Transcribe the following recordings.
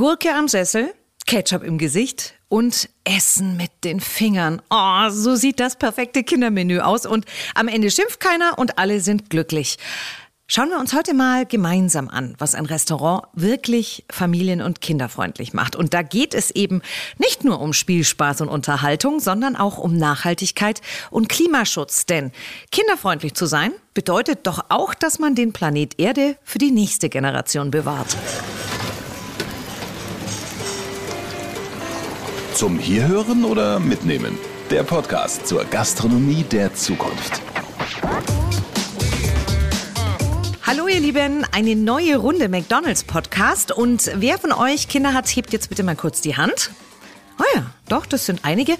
Gurke am Sessel, Ketchup im Gesicht und Essen mit den Fingern. Oh, so sieht das perfekte Kindermenü aus und am Ende schimpft keiner und alle sind glücklich. Schauen wir uns heute mal gemeinsam an, was ein Restaurant wirklich familien- und kinderfreundlich macht. Und da geht es eben nicht nur um Spielspaß und Unterhaltung, sondern auch um Nachhaltigkeit und Klimaschutz. Denn kinderfreundlich zu sein bedeutet doch auch, dass man den Planet Erde für die nächste Generation bewahrt. Zum Hierhören oder Mitnehmen? Der Podcast zur Gastronomie der Zukunft. Hallo ihr Lieben, eine neue Runde McDonald's Podcast und wer von euch Kinder hat, hebt jetzt bitte mal kurz die Hand. Oh ja, doch, das sind einige.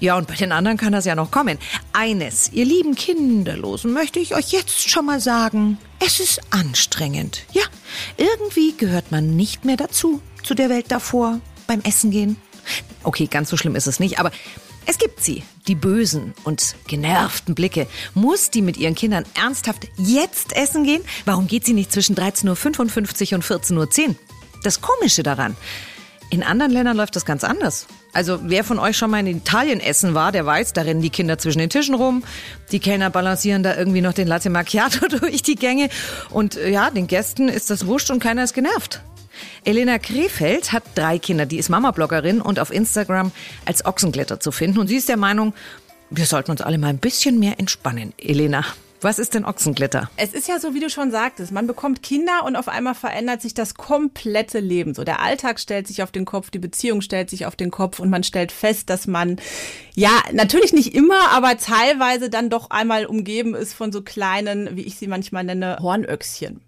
Ja, und bei den anderen kann das ja noch kommen. Eines, ihr lieben Kinderlosen, möchte ich euch jetzt schon mal sagen. Es ist anstrengend. Ja, irgendwie gehört man nicht mehr dazu, zu der Welt davor, beim Essen gehen. Okay, ganz so schlimm ist es nicht, aber es gibt sie, die bösen und genervten Blicke. Muss die mit ihren Kindern ernsthaft jetzt essen gehen? Warum geht sie nicht zwischen 13.55 Uhr und 14.10 Uhr? Das Komische daran. In anderen Ländern läuft das ganz anders. Also wer von euch schon mal in Italien essen war, der weiß, da rennen die Kinder zwischen den Tischen rum. Die Kellner balancieren da irgendwie noch den Latte Macchiato durch die Gänge. Und äh, ja, den Gästen ist das wurscht und keiner ist genervt. Elena Krefeld hat drei Kinder. Die ist Mama-Bloggerin und auf Instagram als Ochsenglitter zu finden. Und sie ist der Meinung, wir sollten uns alle mal ein bisschen mehr entspannen. Elena, was ist denn Ochsenglitter? Es ist ja so, wie du schon sagtest, man bekommt Kinder und auf einmal verändert sich das komplette Leben. So der Alltag stellt sich auf den Kopf, die Beziehung stellt sich auf den Kopf und man stellt fest, dass man ja natürlich nicht immer, aber teilweise dann doch einmal umgeben ist von so kleinen, wie ich sie manchmal nenne, Hornöchschen.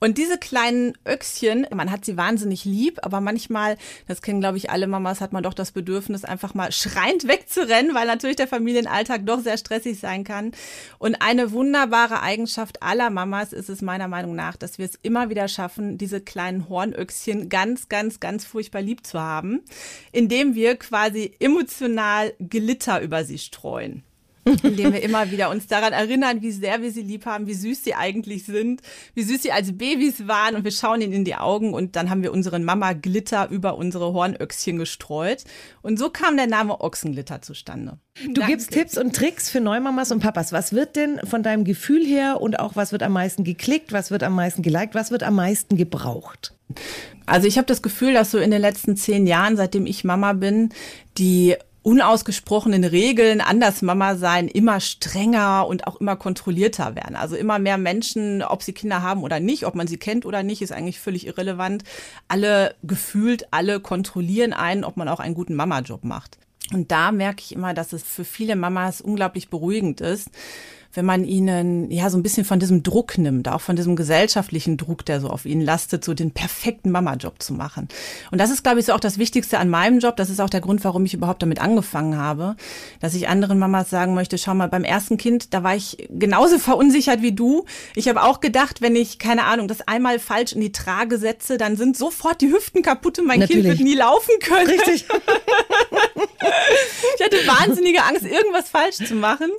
Und diese kleinen Öchschen, man hat sie wahnsinnig lieb, aber manchmal, das kennen glaube ich alle Mamas, hat man doch das Bedürfnis, einfach mal schreiend wegzurennen, weil natürlich der Familienalltag doch sehr stressig sein kann. Und eine wunderbare Eigenschaft aller Mamas ist es meiner Meinung nach, dass wir es immer wieder schaffen, diese kleinen Hornöchschen ganz, ganz, ganz furchtbar lieb zu haben, indem wir quasi emotional Glitter über sie streuen indem wir immer wieder uns daran erinnern, wie sehr wir sie lieb haben, wie süß sie eigentlich sind, wie süß sie als Babys waren und wir schauen ihnen in die Augen und dann haben wir unseren Mama Glitter über unsere Hornöchschen gestreut und so kam der Name Ochsenglitter zustande. Du Danke. gibst Tipps und Tricks für Neumamas und Papas. Was wird denn von deinem Gefühl her und auch was wird am meisten geklickt, was wird am meisten geliked, was wird am meisten gebraucht? Also ich habe das Gefühl, dass so in den letzten zehn Jahren, seitdem ich Mama bin, die unausgesprochenen Regeln an das Mama-Sein immer strenger und auch immer kontrollierter werden. Also immer mehr Menschen, ob sie Kinder haben oder nicht, ob man sie kennt oder nicht, ist eigentlich völlig irrelevant. Alle gefühlt, alle kontrollieren einen, ob man auch einen guten Mama-Job macht. Und da merke ich immer, dass es für viele Mamas unglaublich beruhigend ist, wenn man ihnen ja so ein bisschen von diesem Druck nimmt, auch von diesem gesellschaftlichen Druck, der so auf ihnen lastet, so den perfekten Mama-Job zu machen. Und das ist, glaube ich, so auch das Wichtigste an meinem Job. Das ist auch der Grund, warum ich überhaupt damit angefangen habe, dass ich anderen Mamas sagen möchte, schau mal, beim ersten Kind, da war ich genauso verunsichert wie du. Ich habe auch gedacht, wenn ich, keine Ahnung, das einmal falsch in die Trage setze, dann sind sofort die Hüften kaputt und mein Natürlich. Kind wird nie laufen können. Richtig. ich hatte wahnsinnige Angst, irgendwas falsch zu machen.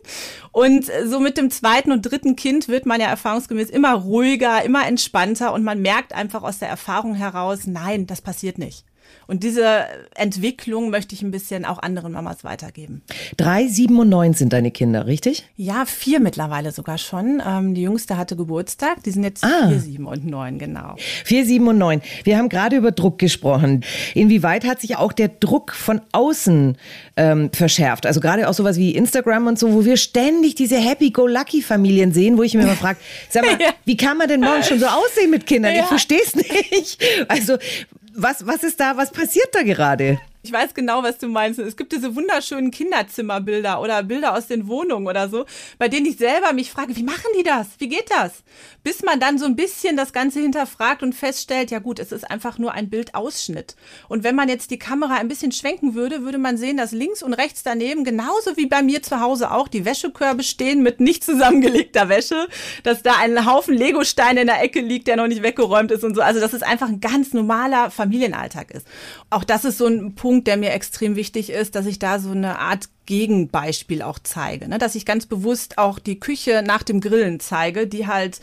Und so mit dem zweiten und dritten Kind wird man ja erfahrungsgemäß immer ruhiger, immer entspannter und man merkt einfach aus der Erfahrung heraus, nein, das passiert nicht. Und diese Entwicklung möchte ich ein bisschen auch anderen Mamas weitergeben. Drei, sieben und neun sind deine Kinder, richtig? Ja, vier mittlerweile sogar schon. Ähm, die jüngste hatte Geburtstag. Die sind jetzt ah. vier, sieben und neun, genau. Vier, sieben und neun. Wir haben gerade über Druck gesprochen. Inwieweit hat sich auch der Druck von außen ähm, verschärft? Also gerade auch sowas wie Instagram und so, wo wir ständig diese Happy-Go-Lucky-Familien sehen, wo ich mir immer frage, sag mal, ja. wie kann man denn morgen schon so aussehen mit Kindern? Ja. Ich verstehe es nicht. Also was, was ist da, was passiert da gerade? Ich weiß genau, was du meinst. Es gibt diese wunderschönen Kinderzimmerbilder oder Bilder aus den Wohnungen oder so, bei denen ich selber mich frage, wie machen die das? Wie geht das? Bis man dann so ein bisschen das Ganze hinterfragt und feststellt, ja gut, es ist einfach nur ein Bildausschnitt. Und wenn man jetzt die Kamera ein bisschen schwenken würde, würde man sehen, dass links und rechts daneben, genauso wie bei mir zu Hause auch, die Wäschekörbe stehen mit nicht zusammengelegter Wäsche, dass da ein Haufen Legosteine in der Ecke liegt, der noch nicht weggeräumt ist und so. Also, dass es einfach ein ganz normaler Familienalltag ist. Auch das ist so ein Punkt, Punkt, der mir extrem wichtig ist, dass ich da so eine Art Gegenbeispiel auch zeige. Ne? Dass ich ganz bewusst auch die Küche nach dem Grillen zeige, die halt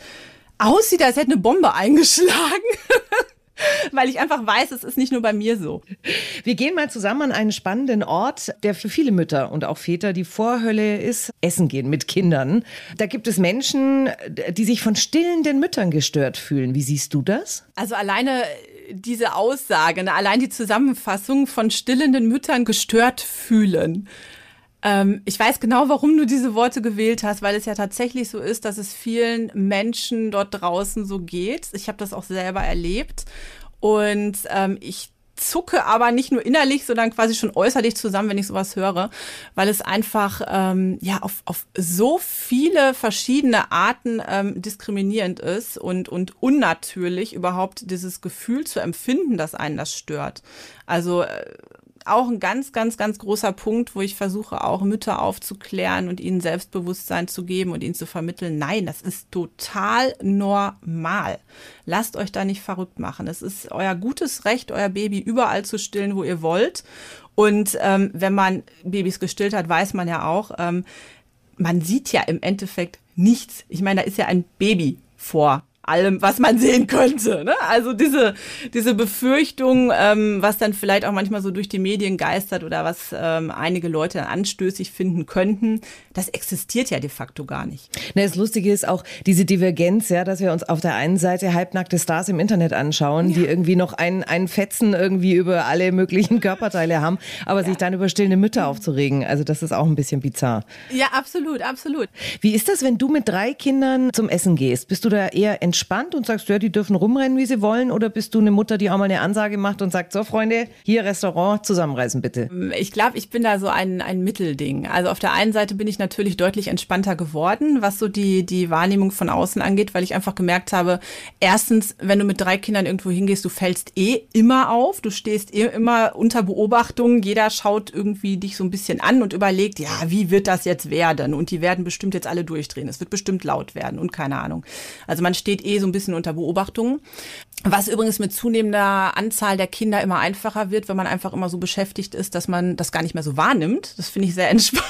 aussieht, als hätte eine Bombe eingeschlagen. weil ich einfach weiß, es ist nicht nur bei mir so. Wir gehen mal zusammen an einen spannenden Ort, der für viele Mütter und auch Väter die Vorhölle ist, essen gehen mit Kindern. Da gibt es Menschen, die sich von stillenden Müttern gestört fühlen. Wie siehst du das? Also alleine diese Aussage, ne, allein die Zusammenfassung von stillenden Müttern gestört fühlen. Ähm, ich weiß genau, warum du diese Worte gewählt hast, weil es ja tatsächlich so ist, dass es vielen Menschen dort draußen so geht. Ich habe das auch selber erlebt und ähm, ich zucke aber nicht nur innerlich, sondern quasi schon äußerlich zusammen, wenn ich sowas höre, weil es einfach ähm, ja auf, auf so viele verschiedene Arten ähm, diskriminierend ist und, und unnatürlich überhaupt dieses Gefühl zu empfinden, dass einen das stört. Also äh, auch ein ganz, ganz, ganz großer Punkt, wo ich versuche, auch Mütter aufzuklären und ihnen Selbstbewusstsein zu geben und ihnen zu vermitteln, nein, das ist total normal. Lasst euch da nicht verrückt machen. Es ist euer gutes Recht, euer Baby überall zu stillen, wo ihr wollt. Und ähm, wenn man Babys gestillt hat, weiß man ja auch, ähm, man sieht ja im Endeffekt nichts. Ich meine, da ist ja ein Baby vor allem, was man sehen könnte. Ne? Also diese, diese Befürchtung, ähm, was dann vielleicht auch manchmal so durch die Medien geistert oder was ähm, einige Leute anstößig finden könnten, das existiert ja de facto gar nicht. Ne, das Lustige ist auch diese Divergenz, ja, dass wir uns auf der einen Seite halbnackte Stars im Internet anschauen, ja. die irgendwie noch einen, einen Fetzen irgendwie über alle möglichen Körperteile haben, aber ja. sich dann über stillende Mütter aufzuregen. Also das ist auch ein bisschen bizarr. Ja, absolut, absolut. Wie ist das, wenn du mit drei Kindern zum Essen gehst? Bist du da eher entspannt? Entspannt und sagst, ja, die dürfen rumrennen, wie sie wollen? Oder bist du eine Mutter, die auch mal eine Ansage macht und sagt, so Freunde, hier Restaurant, zusammenreisen bitte? Ich glaube, ich bin da so ein, ein Mittelding. Also auf der einen Seite bin ich natürlich deutlich entspannter geworden, was so die, die Wahrnehmung von außen angeht, weil ich einfach gemerkt habe, erstens, wenn du mit drei Kindern irgendwo hingehst, du fällst eh immer auf, du stehst eh immer unter Beobachtung, jeder schaut irgendwie dich so ein bisschen an und überlegt, ja, wie wird das jetzt werden? Und die werden bestimmt jetzt alle durchdrehen. Es wird bestimmt laut werden und keine Ahnung. Also man steht eh so ein bisschen unter Beobachtung. Was übrigens mit zunehmender Anzahl der Kinder immer einfacher wird, wenn man einfach immer so beschäftigt ist, dass man das gar nicht mehr so wahrnimmt. Das finde ich sehr entspannt.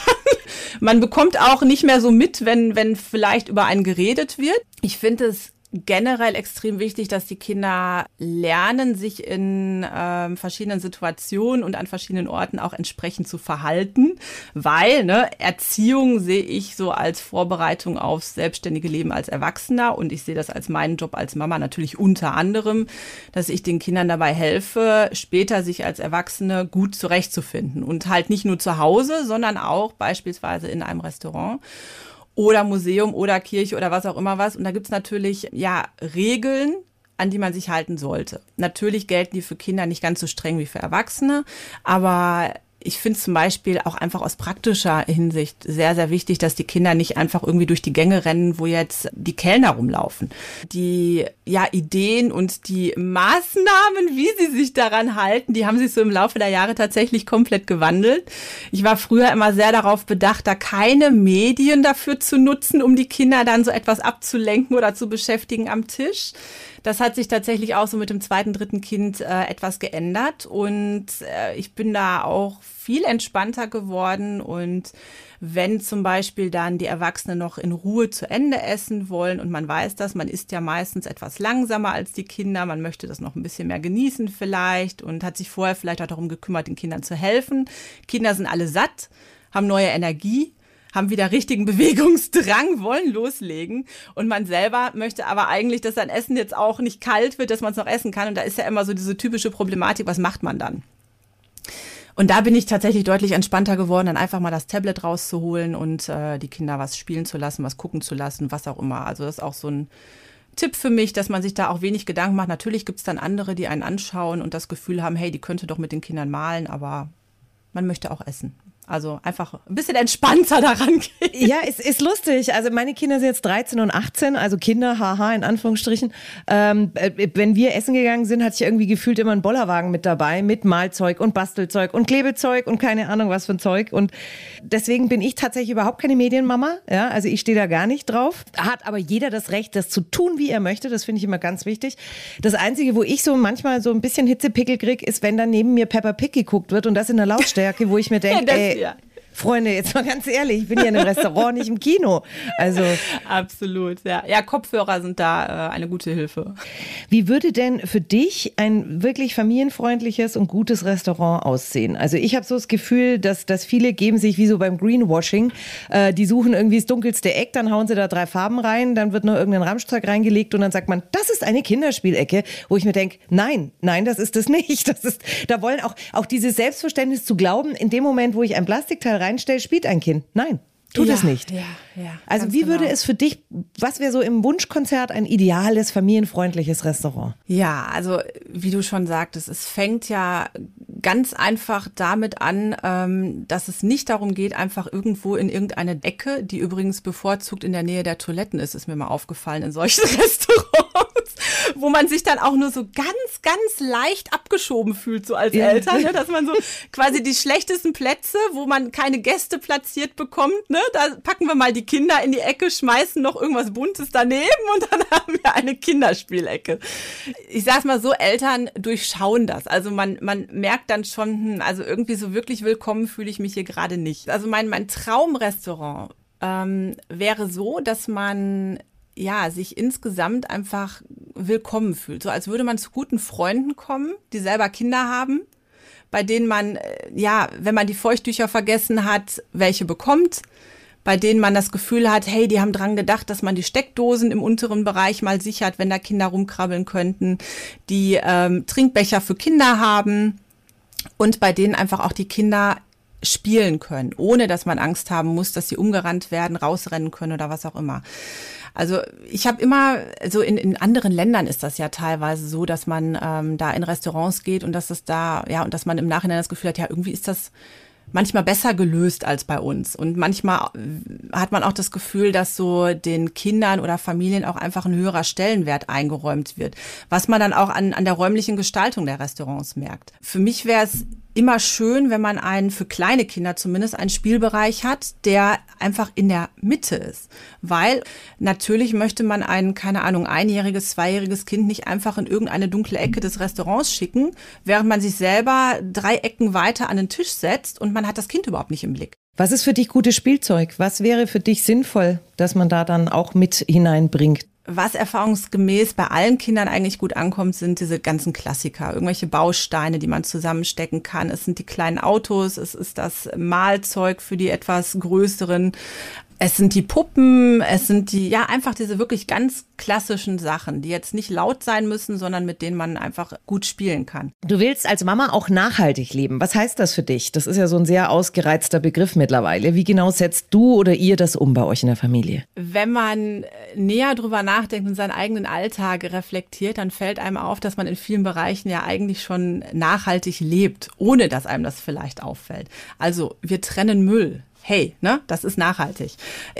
Man bekommt auch nicht mehr so mit, wenn, wenn vielleicht über einen geredet wird. Ich finde es generell extrem wichtig, dass die Kinder lernen, sich in ähm, verschiedenen Situationen und an verschiedenen Orten auch entsprechend zu verhalten, weil ne, Erziehung sehe ich so als Vorbereitung aufs selbstständige Leben als Erwachsener. Und ich sehe das als meinen Job als Mama natürlich unter anderem, dass ich den Kindern dabei helfe, später sich als Erwachsene gut zurechtzufinden. Und halt nicht nur zu Hause, sondern auch beispielsweise in einem Restaurant oder Museum oder Kirche oder was auch immer was. Und da gibt's natürlich ja Regeln, an die man sich halten sollte. Natürlich gelten die für Kinder nicht ganz so streng wie für Erwachsene, aber ich finde zum Beispiel auch einfach aus praktischer Hinsicht sehr, sehr wichtig, dass die Kinder nicht einfach irgendwie durch die Gänge rennen, wo jetzt die Kellner rumlaufen. Die ja, Ideen und die Maßnahmen, wie sie sich daran halten, die haben sich so im Laufe der Jahre tatsächlich komplett gewandelt. Ich war früher immer sehr darauf bedacht, da keine Medien dafür zu nutzen, um die Kinder dann so etwas abzulenken oder zu beschäftigen am Tisch. Das hat sich tatsächlich auch so mit dem zweiten, dritten Kind äh, etwas geändert und äh, ich bin da auch viel entspannter geworden und wenn zum Beispiel dann die Erwachsenen noch in Ruhe zu Ende essen wollen und man weiß das, man isst ja meistens etwas langsamer als die Kinder, man möchte das noch ein bisschen mehr genießen vielleicht und hat sich vorher vielleicht auch darum gekümmert, den Kindern zu helfen. Kinder sind alle satt, haben neue Energie, haben wieder richtigen Bewegungsdrang, wollen loslegen. Und man selber möchte aber eigentlich, dass sein Essen jetzt auch nicht kalt wird, dass man es noch essen kann. Und da ist ja immer so diese typische Problematik, was macht man dann? Und da bin ich tatsächlich deutlich entspannter geworden, dann einfach mal das Tablet rauszuholen und äh, die Kinder was spielen zu lassen, was gucken zu lassen, was auch immer. Also das ist auch so ein Tipp für mich, dass man sich da auch wenig Gedanken macht. Natürlich gibt es dann andere, die einen anschauen und das Gefühl haben, hey, die könnte doch mit den Kindern malen, aber man möchte auch essen. Also einfach ein bisschen entspannter daran gehen. Ja, es ist lustig. Also meine Kinder sind jetzt 13 und 18, also Kinder, haha, in Anführungsstrichen. Ähm, äh, wenn wir essen gegangen sind, hatte ich irgendwie gefühlt immer einen Bollerwagen mit dabei, mit Malzeug und Bastelzeug und Klebezeug und keine Ahnung was für ein Zeug. Und deswegen bin ich tatsächlich überhaupt keine Medienmama. Ja, also ich stehe da gar nicht drauf. Hat aber jeder das Recht, das zu tun, wie er möchte. Das finde ich immer ganz wichtig. Das Einzige, wo ich so manchmal so ein bisschen Hitzepickel kriege, ist, wenn dann neben mir Pepper Pig geguckt wird und das in der Lautstärke, wo ich mir denke, ey, ja. Freunde, jetzt mal ganz ehrlich, ich bin hier in einem Restaurant, nicht im Kino. Also absolut, ja. Ja, Kopfhörer sind da äh, eine gute Hilfe. Wie würde denn für dich ein wirklich familienfreundliches und gutes Restaurant aussehen? Also ich habe so das Gefühl, dass, dass viele geben sich wie so beim Greenwashing, äh, die suchen irgendwie das dunkelste Eck, dann hauen sie da drei Farben rein, dann wird noch irgendein Ramschzeug reingelegt und dann sagt man, das ist eine Kinderspielecke, wo ich mir denke, nein, nein, das ist es nicht. Das ist, da wollen auch, auch dieses Selbstverständnis zu glauben, in dem Moment, wo ich ein Plastikteil reinstelle, spielt ein Kind. Nein. Tut ja, es nicht. Ja, ja, also wie genau. würde es für dich, was wäre so im Wunschkonzert ein ideales, familienfreundliches Restaurant? Ja, also wie du schon sagtest, es fängt ja ganz einfach damit an, ähm, dass es nicht darum geht, einfach irgendwo in irgendeine Ecke, die übrigens bevorzugt in der Nähe der Toiletten ist, ist mir mal aufgefallen in solchen Restaurants, wo man sich dann auch nur so ganz, ganz leicht abgeschoben fühlt, so als ja. Eltern, ne? dass man so quasi die schlechtesten Plätze, wo man keine Gäste platziert bekommt, ne? da packen wir mal die Kinder in die Ecke, schmeißen noch irgendwas Buntes daneben und dann haben wir eine Kinderspielecke. Ich sag's mal so, Eltern durchschauen das. Also man, man merkt dann schon, hm, also irgendwie so wirklich willkommen fühle ich mich hier gerade nicht. Also mein, mein Traumrestaurant ähm, wäre so, dass man ja, sich insgesamt einfach willkommen fühlt. So als würde man zu guten Freunden kommen, die selber Kinder haben, bei denen man, äh, ja, wenn man die Feuchttücher vergessen hat, welche bekommt, bei denen man das Gefühl hat, hey, die haben dran gedacht, dass man die Steckdosen im unteren Bereich mal sichert, wenn da Kinder rumkrabbeln könnten, die ähm, Trinkbecher für Kinder haben und bei denen einfach auch die Kinder spielen können, ohne dass man Angst haben muss, dass sie umgerannt werden, rausrennen können oder was auch immer. Also ich habe immer, so in, in anderen Ländern ist das ja teilweise so, dass man ähm, da in Restaurants geht und dass das da, ja, und dass man im Nachhinein das Gefühl hat, ja, irgendwie ist das manchmal besser gelöst als bei uns. Und manchmal äh, hat man auch das Gefühl, dass so den Kindern oder Familien auch einfach ein höherer Stellenwert eingeräumt wird, was man dann auch an, an der räumlichen Gestaltung der Restaurants merkt. Für mich wäre es immer schön, wenn man einen, für kleine Kinder zumindest, einen Spielbereich hat, der einfach in der Mitte ist. Weil natürlich möchte man ein, keine Ahnung, einjähriges, zweijähriges Kind nicht einfach in irgendeine dunkle Ecke des Restaurants schicken, während man sich selber drei Ecken weiter an den Tisch setzt und man hat das Kind überhaupt nicht im Blick. Was ist für dich gutes Spielzeug? Was wäre für dich sinnvoll, dass man da dann auch mit hineinbringt? was erfahrungsgemäß bei allen Kindern eigentlich gut ankommt, sind diese ganzen Klassiker, irgendwelche Bausteine, die man zusammenstecken kann. Es sind die kleinen Autos, es ist das Malzeug für die etwas größeren. Es sind die Puppen, es sind die, ja, einfach diese wirklich ganz klassischen Sachen, die jetzt nicht laut sein müssen, sondern mit denen man einfach gut spielen kann. Du willst als Mama auch nachhaltig leben. Was heißt das für dich? Das ist ja so ein sehr ausgereizter Begriff mittlerweile. Wie genau setzt du oder ihr das um bei euch in der Familie? Wenn man näher drüber nachdenkt und seinen eigenen Alltag reflektiert, dann fällt einem auf, dass man in vielen Bereichen ja eigentlich schon nachhaltig lebt, ohne dass einem das vielleicht auffällt. Also wir trennen Müll hey, ne, das ist nachhaltig.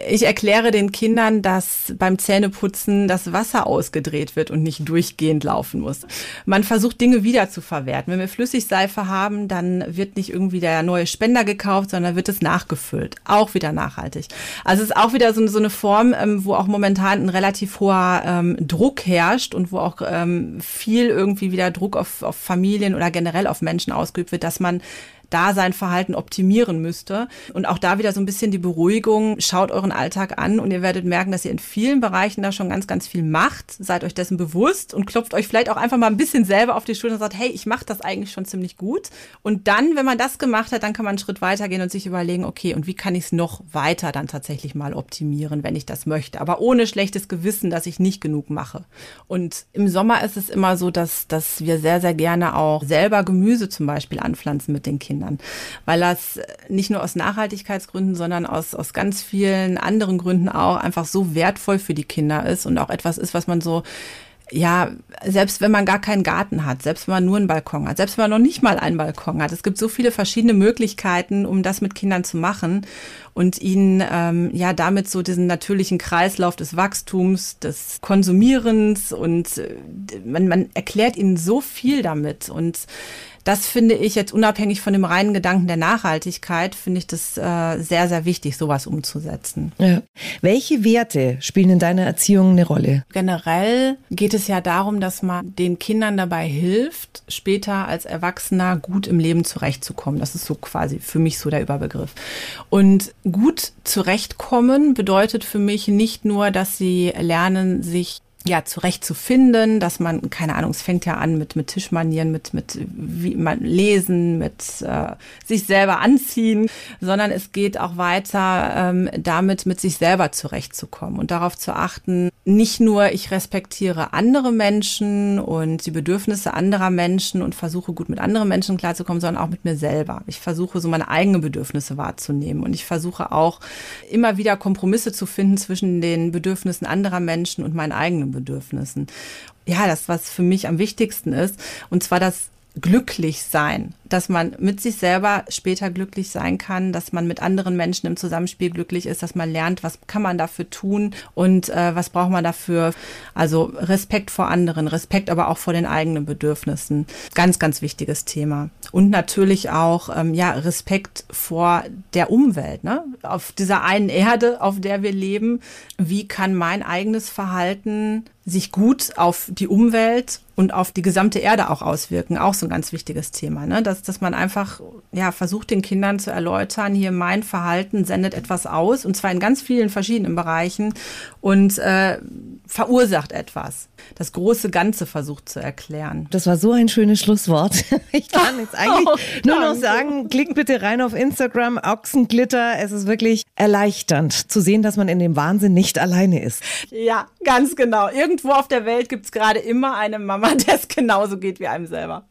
Ich erkläre den Kindern, dass beim Zähneputzen das Wasser ausgedreht wird und nicht durchgehend laufen muss. Man versucht Dinge wieder zu verwerten. Wenn wir Flüssigseife haben, dann wird nicht irgendwie der neue Spender gekauft, sondern wird es nachgefüllt. Auch wieder nachhaltig. Also es ist auch wieder so, so eine Form, ähm, wo auch momentan ein relativ hoher ähm, Druck herrscht und wo auch ähm, viel irgendwie wieder Druck auf, auf Familien oder generell auf Menschen ausgeübt wird, dass man da sein Verhalten optimieren müsste. Und auch da wieder so ein bisschen die Beruhigung, schaut euren Alltag an und ihr werdet merken, dass ihr in vielen Bereichen da schon ganz, ganz viel macht. Seid euch dessen bewusst und klopft euch vielleicht auch einfach mal ein bisschen selber auf die Schulter und sagt, hey, ich mache das eigentlich schon ziemlich gut. Und dann, wenn man das gemacht hat, dann kann man einen Schritt weitergehen und sich überlegen, okay, und wie kann ich es noch weiter dann tatsächlich mal optimieren, wenn ich das möchte. Aber ohne schlechtes Gewissen, dass ich nicht genug mache. Und im Sommer ist es immer so, dass, dass wir sehr, sehr gerne auch selber Gemüse zum Beispiel anpflanzen mit den Kindern. Kindern, weil das nicht nur aus Nachhaltigkeitsgründen, sondern aus, aus ganz vielen anderen Gründen auch einfach so wertvoll für die Kinder ist und auch etwas ist, was man so ja, selbst wenn man gar keinen Garten hat, selbst wenn man nur einen Balkon hat, selbst wenn man noch nicht mal einen Balkon hat, es gibt so viele verschiedene Möglichkeiten, um das mit Kindern zu machen und ihnen ähm, ja damit so diesen natürlichen Kreislauf des Wachstums, des Konsumierens und äh, man, man erklärt ihnen so viel damit und das finde ich jetzt unabhängig von dem reinen Gedanken der Nachhaltigkeit, finde ich das äh, sehr, sehr wichtig, sowas umzusetzen. Ja. Welche Werte spielen in deiner Erziehung eine Rolle? Generell geht es ja darum, dass man den Kindern dabei hilft, später als Erwachsener gut im Leben zurechtzukommen. Das ist so quasi für mich so der Überbegriff. Und gut zurechtkommen bedeutet für mich nicht nur, dass sie lernen, sich ja, zurechtzufinden, dass man, keine Ahnung, es fängt ja an mit, mit Tischmanieren, mit, mit wie man lesen, mit äh, sich selber anziehen, sondern es geht auch weiter ähm, damit, mit sich selber zurechtzukommen und darauf zu achten, nicht nur ich respektiere andere Menschen und die Bedürfnisse anderer Menschen und versuche gut mit anderen Menschen klarzukommen, sondern auch mit mir selber. Ich versuche so meine eigenen Bedürfnisse wahrzunehmen und ich versuche auch immer wieder Kompromisse zu finden zwischen den Bedürfnissen anderer Menschen und meinen eigenen Bedürfnissen. Ja, das, was für mich am wichtigsten ist, und zwar das glücklich sein, dass man mit sich selber später glücklich sein kann, dass man mit anderen Menschen im Zusammenspiel glücklich ist, dass man lernt, was kann man dafür tun und äh, was braucht man dafür. Also Respekt vor anderen, Respekt aber auch vor den eigenen Bedürfnissen. Ganz, ganz wichtiges Thema. Und natürlich auch ähm, ja Respekt vor der Umwelt. Ne? Auf dieser einen Erde, auf der wir leben, wie kann mein eigenes Verhalten sich gut auf die Umwelt und auf die gesamte Erde auch auswirken. Auch so ein ganz wichtiges Thema, ne? Dass, dass man einfach ja, versucht, den Kindern zu erläutern, hier mein Verhalten sendet etwas aus und zwar in ganz vielen verschiedenen Bereichen und äh, verursacht etwas. Das große Ganze versucht zu erklären. Das war so ein schönes Schlusswort. Ich kann jetzt eigentlich oh, nur noch sagen, klickt bitte rein auf Instagram, Ochsenglitter. Es ist wirklich erleichternd zu sehen, dass man in dem Wahnsinn nicht alleine ist. Ja, ganz genau. Irgendwo auf der Welt gibt es gerade immer eine Mama, der es genauso geht wie einem selber.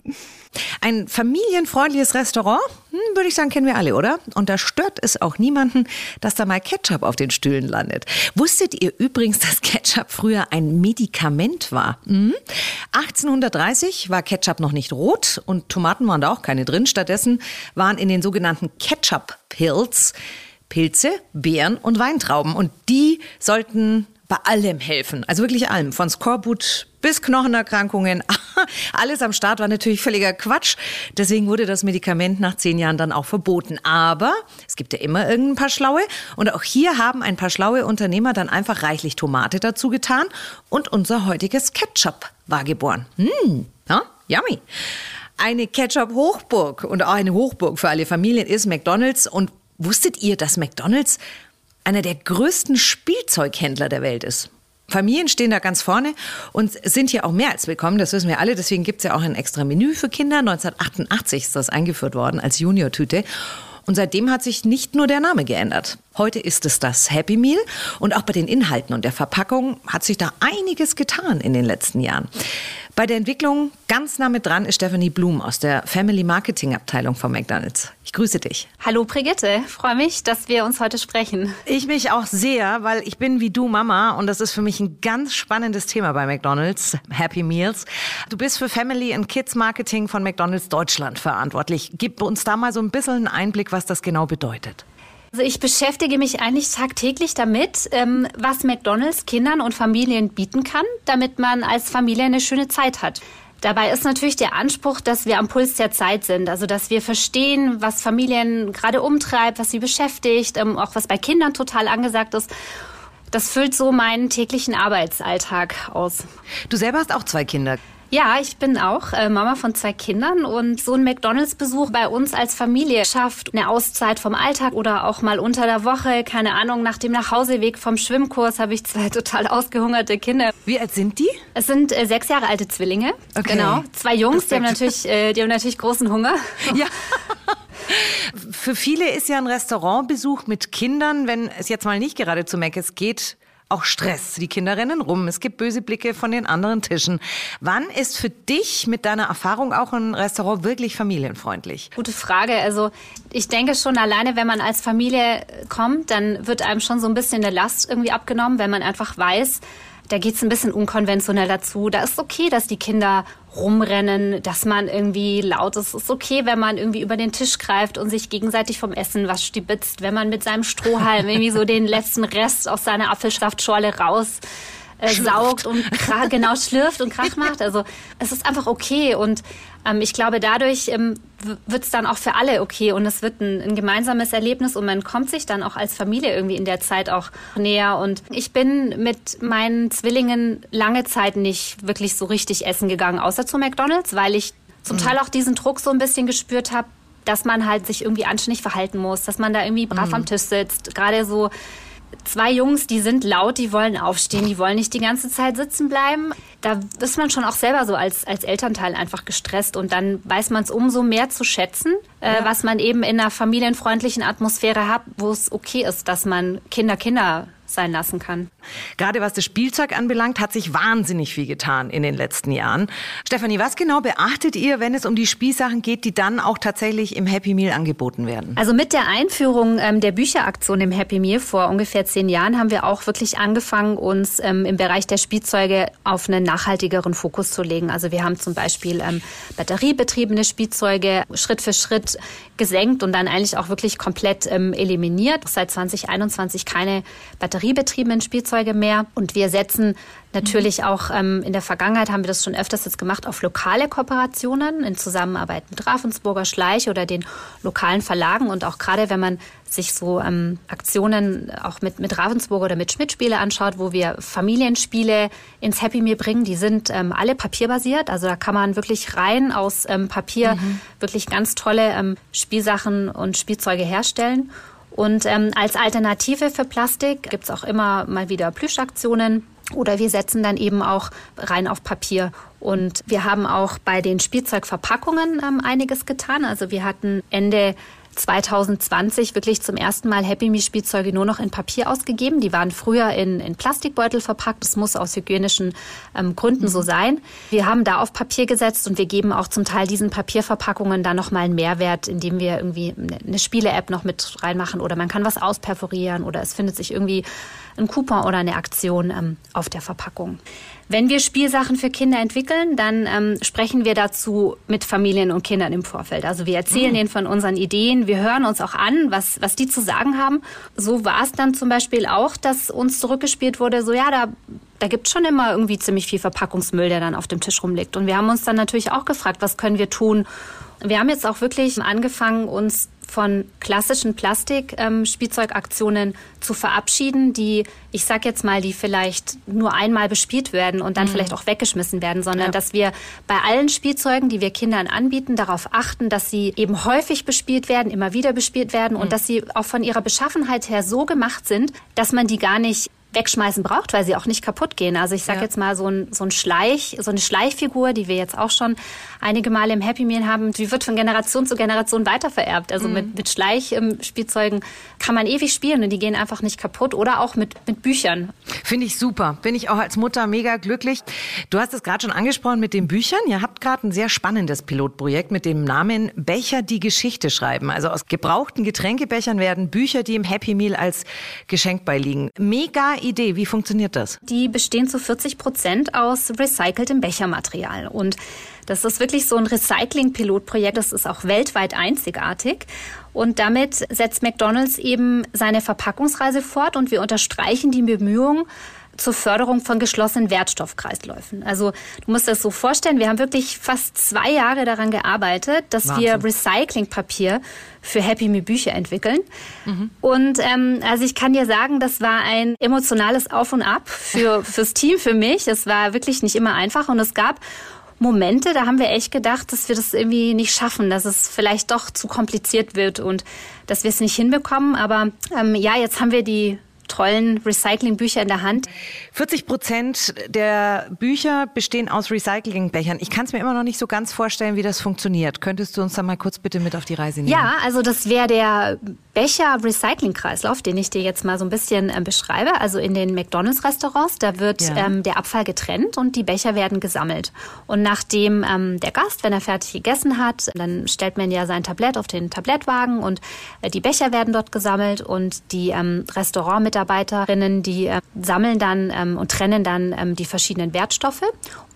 Ein familienfreundliches Restaurant, hm, würde ich sagen, kennen wir alle, oder? Und da stört es auch niemanden, dass da mal Ketchup auf den Stühlen landet. Wusstet ihr übrigens, dass Ketchup früher ein Medikament war? Hm? 1830 war Ketchup noch nicht rot und Tomaten waren da auch keine drin. Stattdessen waren in den sogenannten Ketchup-Pills Pilze, Beeren und Weintrauben. Und die sollten bei allem helfen. Also wirklich allem. Von Skorbut bis Knochenerkrankungen. Alles am Start war natürlich völliger Quatsch. Deswegen wurde das Medikament nach zehn Jahren dann auch verboten. Aber es gibt ja immer irgendein paar Schlaue. Und auch hier haben ein paar schlaue Unternehmer dann einfach reichlich Tomate dazu getan. Und unser heutiges Ketchup war geboren. Hm, ja, yummy. Eine Ketchup-Hochburg und auch eine Hochburg für alle Familien ist McDonald's. Und wusstet ihr, dass McDonald's einer der größten Spielzeughändler der Welt ist. Familien stehen da ganz vorne und sind hier auch mehr als willkommen, das wissen wir alle. Deswegen gibt es ja auch ein extra Menü für Kinder. 1988 ist das eingeführt worden als Junior-Tüte. Und seitdem hat sich nicht nur der Name geändert. Heute ist es das Happy Meal und auch bei den Inhalten und der Verpackung hat sich da einiges getan in den letzten Jahren. Bei der Entwicklung ganz nah mit dran ist Stephanie Blum aus der Family Marketing Abteilung von McDonald's. Ich grüße dich. Hallo Brigitte, freue mich, dass wir uns heute sprechen. Ich mich auch sehr, weil ich bin wie du Mama und das ist für mich ein ganz spannendes Thema bei McDonald's, Happy Meals. Du bist für Family and Kids Marketing von McDonald's Deutschland verantwortlich. Gib uns da mal so ein bisschen einen Einblick, was das genau bedeutet. Also ich beschäftige mich eigentlich tagtäglich damit, ähm, was McDonald's Kindern und Familien bieten kann, damit man als Familie eine schöne Zeit hat. Dabei ist natürlich der Anspruch, dass wir am Puls der Zeit sind, also dass wir verstehen, was Familien gerade umtreibt, was sie beschäftigt, ähm, auch was bei Kindern total angesagt ist. Das füllt so meinen täglichen Arbeitsalltag aus. Du selber hast auch zwei Kinder. Ja, ich bin auch äh, Mama von zwei Kindern und so ein McDonalds-Besuch bei uns als Familie schafft eine Auszeit vom Alltag oder auch mal unter der Woche, keine Ahnung, nach dem Nachhauseweg vom Schwimmkurs habe ich zwei total ausgehungerte Kinder. Wie alt sind die? Es sind äh, sechs Jahre alte Zwillinge. Okay. Genau. Zwei Jungs, die haben natürlich, äh, die haben natürlich großen Hunger. Ja. Für viele ist ja ein Restaurantbesuch mit Kindern, wenn es jetzt mal nicht gerade zu Meckes geht, auch Stress. Die Kinder rennen rum. Es gibt böse Blicke von den anderen Tischen. Wann ist für dich mit deiner Erfahrung auch ein Restaurant wirklich familienfreundlich? Gute Frage. Also ich denke schon alleine, wenn man als Familie kommt, dann wird einem schon so ein bisschen eine Last irgendwie abgenommen, wenn man einfach weiß, da geht's ein bisschen unkonventionell dazu. Da ist okay, dass die Kinder rumrennen, dass man irgendwie laut ist. Es ist okay, wenn man irgendwie über den Tisch greift und sich gegenseitig vom Essen was stibitzt, wenn man mit seinem Strohhalm irgendwie so den letzten Rest aus seiner Apfelsaftschorle raus äh, saugt und genau schlürft und Krach macht. Also es ist einfach okay und ähm, ich glaube, dadurch ähm, wird es dann auch für alle okay und es wird ein, ein, gemeinsames Erlebnis und man kommt sich dann auch als Familie irgendwie in der Zeit auch näher. Und ich bin mit meinen Zwillingen lange Zeit nicht wirklich so richtig essen gegangen, außer zu McDonald's, weil ich zum mhm. Teil auch diesen Druck so ein bisschen gespürt habe, dass man halt sich irgendwie anständig verhalten muss, dass man da irgendwie brav mhm. am Tisch sitzt. Gerade so zwei Jungs, die sind laut, die wollen aufstehen, die wollen nicht die ganze Zeit sitzen bleiben. Da ist man schon auch selber so als, als Elternteil einfach gestresst und dann weiß man es umso mehr zu schätzen, äh, ja. was man eben in einer familienfreundlichen Atmosphäre hat, wo es okay ist, dass man Kinder Kinder sein lassen kann. Gerade was das Spielzeug anbelangt, hat sich wahnsinnig viel getan in den letzten Jahren. Stefanie, was genau beachtet ihr, wenn es um die Spielsachen geht, die dann auch tatsächlich im Happy Meal angeboten werden? Also mit der Einführung ähm, der Bücheraktion im Happy Meal vor ungefähr zehn Jahren haben wir auch wirklich angefangen, uns ähm, im Bereich der Spielzeuge auf einen nachhaltigeren Fokus zu legen. Also wir haben zum Beispiel ähm, batteriebetriebene Spielzeuge Schritt für Schritt gesenkt und dann eigentlich auch wirklich komplett ähm, eliminiert. Seit 2021 keine batteriebetriebenen Spielzeuge mehr. Und wir setzen natürlich auch ähm, in der Vergangenheit haben wir das schon öfters jetzt gemacht auf lokale Kooperationen in Zusammenarbeit mit Ravensburger Schleich oder den lokalen Verlagen und auch gerade wenn man sich so ähm, Aktionen auch mit, mit Ravensburger oder mit Schmidt-Spiele anschaut, wo wir Familienspiele ins Happy Meal bringen, die sind ähm, alle papierbasiert. Also da kann man wirklich rein aus ähm, Papier mhm. wirklich ganz tolle ähm, Spielsachen und Spielzeuge herstellen. Und ähm, als Alternative für Plastik gibt's auch immer mal wieder Plüschaktionen. Oder wir setzen dann eben auch rein auf Papier. Und wir haben auch bei den Spielzeugverpackungen ähm, einiges getan. Also wir hatten Ende 2020 wirklich zum ersten Mal Happy Me Spielzeuge nur noch in Papier ausgegeben. Die waren früher in, in Plastikbeutel verpackt. Das muss aus hygienischen ähm, Gründen mhm. so sein. Wir haben da auf Papier gesetzt und wir geben auch zum Teil diesen Papierverpackungen da nochmal einen Mehrwert, indem wir irgendwie eine Spiele-App noch mit reinmachen oder man kann was ausperforieren oder es findet sich irgendwie ein Coupon oder eine Aktion ähm, auf der Verpackung. Wenn wir Spielsachen für Kinder entwickeln, dann ähm, sprechen wir dazu mit Familien und Kindern im Vorfeld. Also wir erzählen mhm. ihnen von unseren Ideen, wir hören uns auch an, was, was die zu sagen haben. So war es dann zum Beispiel auch, dass uns zurückgespielt wurde, so ja, da da gibt schon immer irgendwie ziemlich viel Verpackungsmüll, der dann auf dem Tisch rumliegt. Und wir haben uns dann natürlich auch gefragt, was können wir tun? Wir haben jetzt auch wirklich angefangen, uns von klassischen Plastik-Spielzeugaktionen ähm, zu verabschieden, die, ich sag jetzt mal, die vielleicht nur einmal bespielt werden und dann mhm. vielleicht auch weggeschmissen werden, sondern ja. dass wir bei allen Spielzeugen, die wir Kindern anbieten, darauf achten, dass sie eben häufig bespielt werden, immer wieder bespielt werden mhm. und dass sie auch von ihrer Beschaffenheit her so gemacht sind, dass man die gar nicht wegschmeißen braucht, weil sie auch nicht kaputt gehen. Also ich sage ja. jetzt mal so ein, so ein Schleich, so eine Schleichfigur, die wir jetzt auch schon einige Male im Happy Meal haben, die wird von Generation zu Generation weitervererbt. Also mhm. mit, mit Schleichspielzeugen kann man ewig spielen und die gehen einfach nicht kaputt oder auch mit, mit Büchern. Finde ich super. Bin ich auch als Mutter mega glücklich. Du hast es gerade schon angesprochen mit den Büchern. Ihr habt gerade ein sehr spannendes Pilotprojekt mit dem Namen Becher, die Geschichte schreiben. Also aus gebrauchten Getränkebechern werden Bücher, die im Happy Meal als Geschenk beiliegen. Mega Idee. Wie funktioniert das? Die bestehen zu 40 Prozent aus recyceltem Bechermaterial. Und das ist wirklich so ein Recycling-Pilotprojekt. Das ist auch weltweit einzigartig. Und damit setzt McDonald's eben seine Verpackungsreise fort und wir unterstreichen die Bemühungen, zur Förderung von geschlossenen Wertstoffkreisläufen. Also du musst das so vorstellen, wir haben wirklich fast zwei Jahre daran gearbeitet, dass Wahnsinn. wir Recyclingpapier für Happy Me Bücher entwickeln. Mhm. Und ähm, also ich kann dir sagen, das war ein emotionales Auf und Ab für fürs Team, für mich. Es war wirklich nicht immer einfach und es gab Momente, da haben wir echt gedacht, dass wir das irgendwie nicht schaffen, dass es vielleicht doch zu kompliziert wird und dass wir es nicht hinbekommen. Aber ähm, ja, jetzt haben wir die tollen Recyclingbücher in der Hand. 40 Prozent der Bücher bestehen aus Recyclingbechern. Ich kann es mir immer noch nicht so ganz vorstellen, wie das funktioniert. Könntest du uns da mal kurz bitte mit auf die Reise nehmen? Ja, also das wäre der Becher-Recycling-Kreislauf, den ich dir jetzt mal so ein bisschen äh, beschreibe. Also in den McDonalds-Restaurants, da wird ja. ähm, der Abfall getrennt und die Becher werden gesammelt. Und nachdem ähm, der Gast, wenn er fertig gegessen hat, dann stellt man ja sein Tablett auf den Tablettwagen und äh, die Becher werden dort gesammelt und die ähm, Restaurantmitarbeiterinnen, die äh, sammeln dann ähm, und trennen dann ähm, die verschiedenen Wertstoffe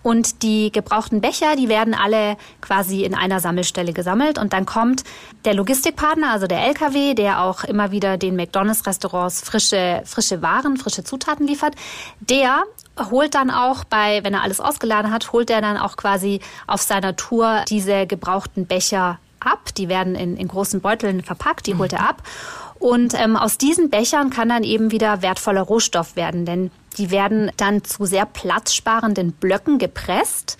und die gebrauchten Becher, die werden alle quasi in einer Sammelstelle gesammelt. Und dann kommt der Logistikpartner, also der LKW, der auch immer wieder den McDonalds-Restaurants frische, frische Waren, frische Zutaten liefert. Der holt dann auch bei, wenn er alles ausgeladen hat, holt er dann auch quasi auf seiner Tour diese gebrauchten Becher ab. Die werden in, in großen Beuteln verpackt, die holt er ab. Und ähm, aus diesen Bechern kann dann eben wieder wertvoller Rohstoff werden, denn die werden dann zu sehr platzsparenden Blöcken gepresst.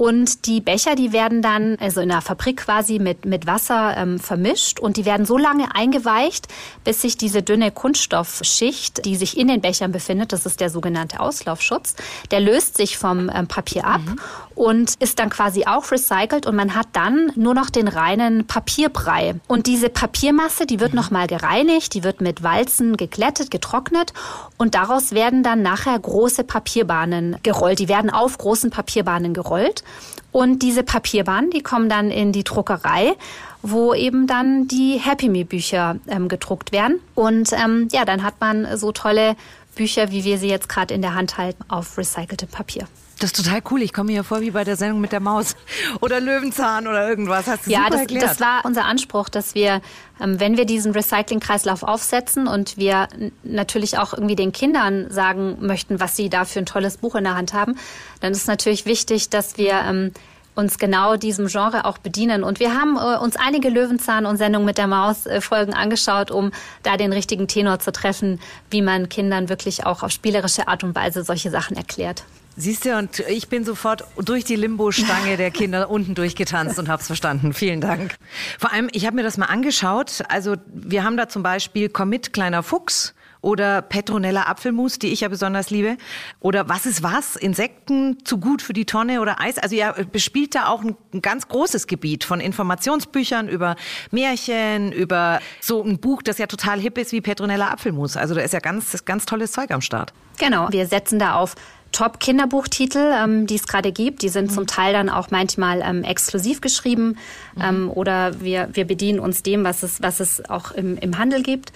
Und die Becher, die werden dann, also in der Fabrik quasi mit, mit Wasser ähm, vermischt und die werden so lange eingeweicht, bis sich diese dünne Kunststoffschicht, die sich in den Bechern befindet, das ist der sogenannte Auslaufschutz, der löst sich vom ähm, Papier ab mhm. und ist dann quasi auch recycelt und man hat dann nur noch den reinen Papierbrei. Und diese Papiermasse, die wird mhm. nochmal gereinigt, die wird mit Walzen geglättet, getrocknet und daraus werden dann nachher große Papierbahnen gerollt. Die werden auf großen Papierbahnen gerollt. Und diese Papierbahnen, die kommen dann in die Druckerei, wo eben dann die Happy Me Bücher ähm, gedruckt werden. Und ähm, ja, dann hat man so tolle Bücher, wie wir sie jetzt gerade in der Hand halten, auf recyceltem Papier. Das ist total cool. Ich komme mir vor wie bei der Sendung mit der Maus oder Löwenzahn oder irgendwas. Hast du ja, super das, erklärt. das war unser Anspruch, dass wir, ähm, wenn wir diesen Recycling-Kreislauf aufsetzen und wir natürlich auch irgendwie den Kindern sagen möchten, was sie da für ein tolles Buch in der Hand haben, dann ist natürlich wichtig, dass wir ähm, uns genau diesem Genre auch bedienen. Und wir haben äh, uns einige Löwenzahn und Sendungen mit der Maus äh, Folgen angeschaut, um da den richtigen Tenor zu treffen, wie man Kindern wirklich auch auf spielerische Art und Weise solche Sachen erklärt. Siehst du, und ich bin sofort durch die Limbo-Stange der Kinder unten durchgetanzt und hab's verstanden. Vielen Dank. Vor allem, ich habe mir das mal angeschaut. Also wir haben da zum Beispiel Commit Kleiner Fuchs oder Petronella Apfelmus, die ich ja besonders liebe. Oder was ist was? Insekten zu gut für die Tonne oder Eis? Also ihr bespielt da auch ein, ein, ganz großes Gebiet von Informationsbüchern über Märchen, über so ein Buch, das ja total hip ist wie Petronella Apfelmus. Also da ist ja ganz, ganz tolles Zeug am Start. Genau. Wir setzen da auf Top-Kinderbuchtitel, ähm, die es gerade gibt. Die sind mhm. zum Teil dann auch manchmal ähm, exklusiv geschrieben mhm. ähm, oder wir, wir bedienen uns dem, was es, was es auch im, im Handel gibt.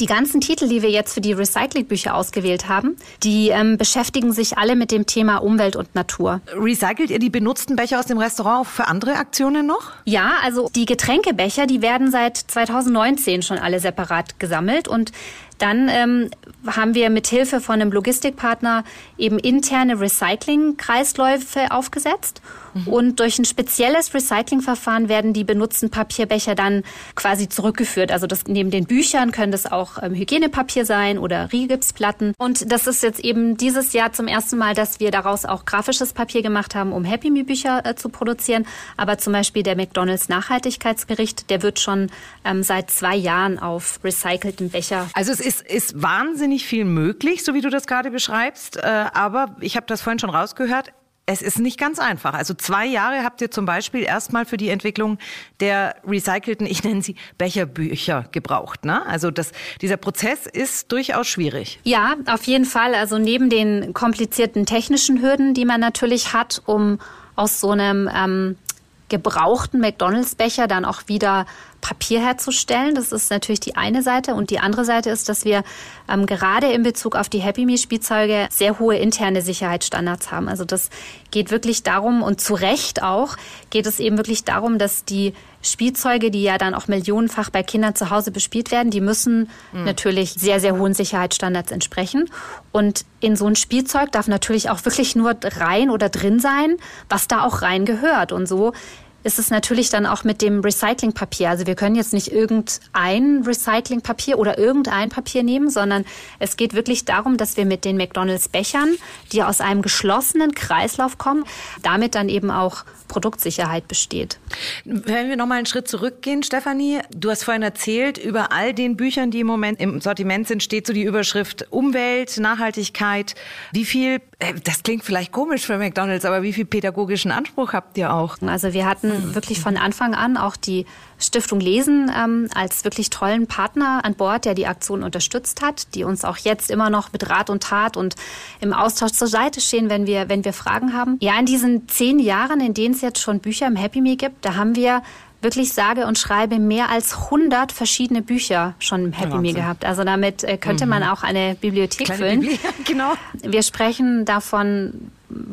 Die ganzen Titel, die wir jetzt für die Recyclingbücher ausgewählt haben, die ähm, beschäftigen sich alle mit dem Thema Umwelt und Natur. Recycelt ihr die benutzten Becher aus dem Restaurant auch für andere Aktionen noch? Ja, also die Getränkebecher, die werden seit 2019 schon alle separat gesammelt und dann ähm, haben wir mit Hilfe von einem Logistikpartner eben interne Recycling-Kreisläufe aufgesetzt. Mhm. Und durch ein spezielles Recyclingverfahren werden die benutzten Papierbecher dann quasi zurückgeführt. Also das, neben den Büchern können das auch ähm, Hygienepapier sein oder Rigipsplatten. Und das ist jetzt eben dieses Jahr zum ersten Mal, dass wir daraus auch grafisches Papier gemacht haben, um Happy Me Bücher äh, zu produzieren. Aber zum Beispiel der McDonald's Nachhaltigkeitsbericht, der wird schon ähm, seit zwei Jahren auf recycelten Becher. Also es ist, ist wahnsinnig viel möglich, so wie du das gerade beschreibst. Äh, aber ich habe das vorhin schon rausgehört. Es ist nicht ganz einfach. Also zwei Jahre habt ihr zum Beispiel erstmal für die Entwicklung der recycelten, ich nenne sie Becherbücher gebraucht. Ne? Also das, dieser Prozess ist durchaus schwierig. Ja, auf jeden Fall. Also neben den komplizierten technischen Hürden, die man natürlich hat, um aus so einem ähm, gebrauchten McDonalds-Becher dann auch wieder Papier herzustellen. Das ist natürlich die eine Seite. Und die andere Seite ist, dass wir ähm, gerade in Bezug auf die Happy Me Spielzeuge sehr hohe interne Sicherheitsstandards haben. Also das geht wirklich darum und zu Recht auch geht es eben wirklich darum, dass die Spielzeuge, die ja dann auch millionenfach bei Kindern zu Hause bespielt werden, die müssen mhm. natürlich sehr, sehr hohen Sicherheitsstandards entsprechen. Und in so ein Spielzeug darf natürlich auch wirklich nur rein oder drin sein, was da auch rein gehört. Und so ist es natürlich dann auch mit dem Recyclingpapier. Also wir können jetzt nicht irgendein Recyclingpapier oder irgendein Papier nehmen, sondern es geht wirklich darum, dass wir mit den McDonalds Bechern, die aus einem geschlossenen Kreislauf kommen, damit dann eben auch Produktsicherheit besteht. Wenn wir noch mal einen Schritt zurückgehen, Stefanie, du hast vorhin erzählt, über all den Büchern, die im Moment im Sortiment sind, steht so die Überschrift Umwelt, Nachhaltigkeit. Wie viel, äh, das klingt vielleicht komisch für McDonald's, aber wie viel pädagogischen Anspruch habt ihr auch? Also wir hatten wirklich von Anfang an auch die Stiftung Lesen ähm, als wirklich tollen Partner an Bord, der die Aktion unterstützt hat, die uns auch jetzt immer noch mit Rat und Tat und im Austausch zur Seite stehen, wenn wir, wenn wir Fragen haben. Ja, in diesen zehn Jahren, in denen es jetzt schon Bücher im Happy Me gibt, da haben wir wirklich sage und schreibe mehr als 100 verschiedene Bücher schon im Happy Me gehabt. Also damit äh, könnte mhm. man auch eine Bibliothek Kleine füllen. Bibli genau. Wir sprechen davon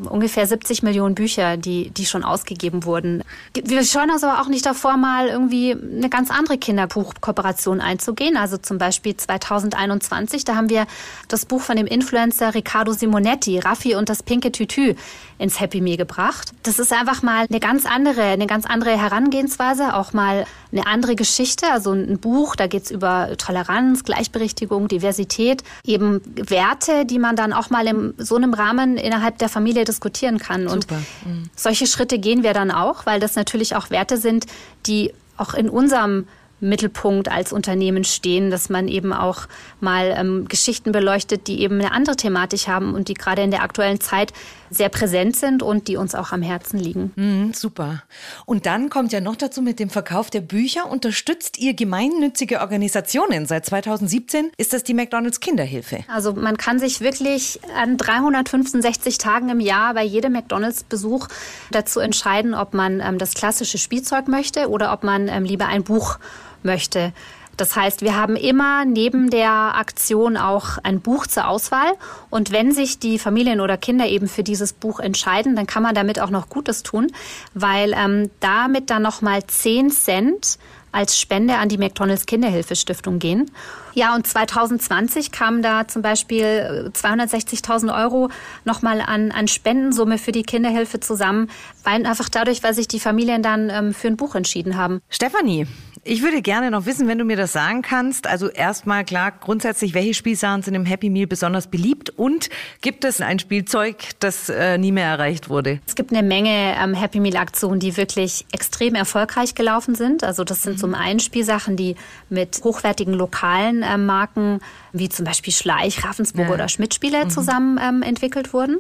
ungefähr 70 Millionen Bücher, die, die schon ausgegeben wurden. Wir scheuen uns aber auch nicht davor, mal irgendwie eine ganz andere Kinderbuchkooperation einzugehen. Also zum Beispiel 2021, da haben wir das Buch von dem Influencer Riccardo Simonetti, Raffi und das pinke Tütü, ins Happy Meal gebracht. Das ist einfach mal eine ganz andere, eine ganz andere Herangehensweise, auch mal eine andere Geschichte. Also ein Buch, da geht's über Toleranz, Gleichberechtigung, Diversität, eben Werte, die man dann auch mal in so einem Rahmen innerhalb der Familie diskutieren kann. Super. Und mhm. solche Schritte gehen wir dann auch, weil das natürlich auch Werte sind, die auch in unserem Mittelpunkt als Unternehmen stehen, dass man eben auch mal ähm, Geschichten beleuchtet, die eben eine andere Thematik haben und die gerade in der aktuellen Zeit sehr präsent sind und die uns auch am Herzen liegen. Mm, super. Und dann kommt ja noch dazu mit dem Verkauf der Bücher, unterstützt ihr gemeinnützige Organisationen. Seit 2017 ist das die McDonalds Kinderhilfe. Also man kann sich wirklich an 365 Tagen im Jahr bei jedem McDonalds-Besuch dazu entscheiden, ob man ähm, das klassische Spielzeug möchte oder ob man ähm, lieber ein Buch möchte. Das heißt, wir haben immer neben der Aktion auch ein Buch zur Auswahl. Und wenn sich die Familien oder Kinder eben für dieses Buch entscheiden, dann kann man damit auch noch Gutes tun, weil ähm, damit dann nochmal 10 Cent als Spende an die McDonalds Kinderhilfe Stiftung gehen. Ja, und 2020 kamen da zum Beispiel 260.000 äh, Euro nochmal an, an Spendensumme für die Kinderhilfe zusammen, weil einfach dadurch, weil sich die Familien dann ähm, für ein Buch entschieden haben. Stefanie, ich würde gerne noch wissen, wenn du mir das sagen kannst. Also erstmal klar, grundsätzlich, welche Spielsachen sind im Happy Meal besonders beliebt und gibt es ein Spielzeug, das äh, nie mehr erreicht wurde? Es gibt eine Menge ähm, Happy Meal Aktionen, die wirklich extrem erfolgreich gelaufen sind. Also das sind mhm. zum einen Spielsachen, die mit hochwertigen lokalen äh, Marken wie zum Beispiel Schleich, Ravensburg ja. oder Schmidt-Spiele mhm. zusammen ähm, entwickelt wurden.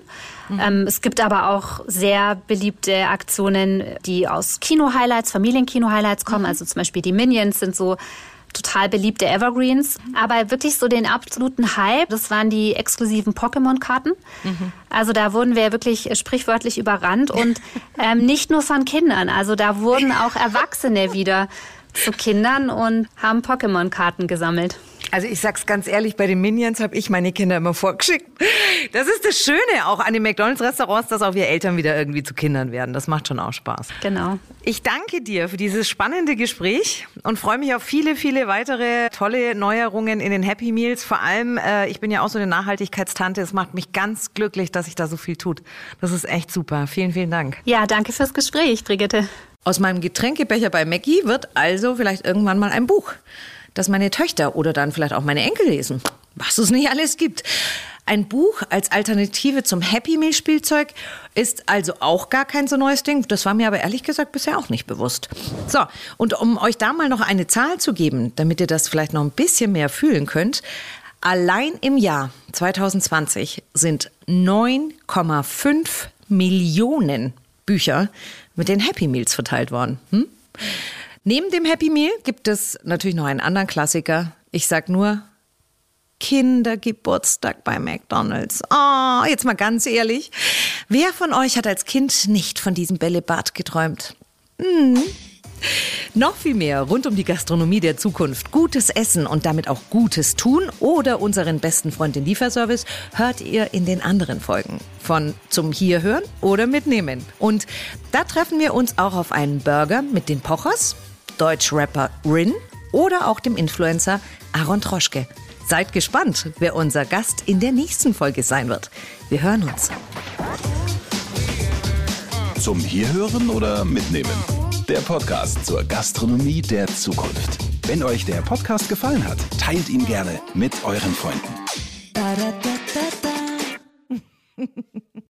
Mhm. Ähm, es gibt aber auch sehr beliebte Aktionen, die aus Kino-Highlights, Familienkino-Highlights kommen. Mhm. Also zum Beispiel die Minions sind so total beliebte Evergreens. Aber wirklich so den absoluten Hype, das waren die exklusiven Pokémon-Karten. Mhm. Also da wurden wir wirklich sprichwörtlich überrannt und ähm, nicht nur von Kindern. Also da wurden auch Erwachsene wieder zu Kindern und haben Pokémon-Karten gesammelt. Also ich sag's ganz ehrlich, bei den Minions habe ich meine Kinder immer vorgeschickt. Das ist das Schöne auch an den McDonalds-Restaurants, dass auch wir Eltern wieder irgendwie zu Kindern werden. Das macht schon auch Spaß. Genau. Ich danke dir für dieses spannende Gespräch und freue mich auf viele, viele weitere tolle Neuerungen in den Happy Meals. Vor allem, äh, ich bin ja auch so eine Nachhaltigkeitstante. Es macht mich ganz glücklich, dass sich da so viel tut. Das ist echt super. Vielen, vielen Dank. Ja, danke fürs Gespräch, Brigitte. Aus meinem Getränkebecher bei Mackie wird also vielleicht irgendwann mal ein Buch das meine Töchter oder dann vielleicht auch meine Enkel lesen. Was es nicht alles gibt. Ein Buch als Alternative zum Happy Meal Spielzeug ist also auch gar kein so neues Ding. Das war mir aber ehrlich gesagt bisher auch nicht bewusst. So, und um euch da mal noch eine Zahl zu geben, damit ihr das vielleicht noch ein bisschen mehr fühlen könnt. Allein im Jahr 2020 sind 9,5 Millionen Bücher mit den Happy Meals verteilt worden. Hm? Neben dem Happy Meal gibt es natürlich noch einen anderen Klassiker. Ich sag nur Kindergeburtstag bei McDonald's. Oh, jetzt mal ganz ehrlich. Wer von euch hat als Kind nicht von diesem Bällebad geträumt? Hm. Noch viel mehr rund um die Gastronomie der Zukunft, gutes Essen und damit auch gutes Tun oder unseren besten Freund den Lieferservice hört ihr in den anderen Folgen von zum Hierhören oder mitnehmen. Und da treffen wir uns auch auf einen Burger mit den Pochers, Deutschrapper Rin oder auch dem Influencer Aaron Troschke. Seid gespannt, wer unser Gast in der nächsten Folge sein wird. Wir hören uns. Zum Hierhören oder Mitnehmen? Der Podcast zur Gastronomie der Zukunft. Wenn euch der Podcast gefallen hat, teilt ihn gerne mit euren Freunden.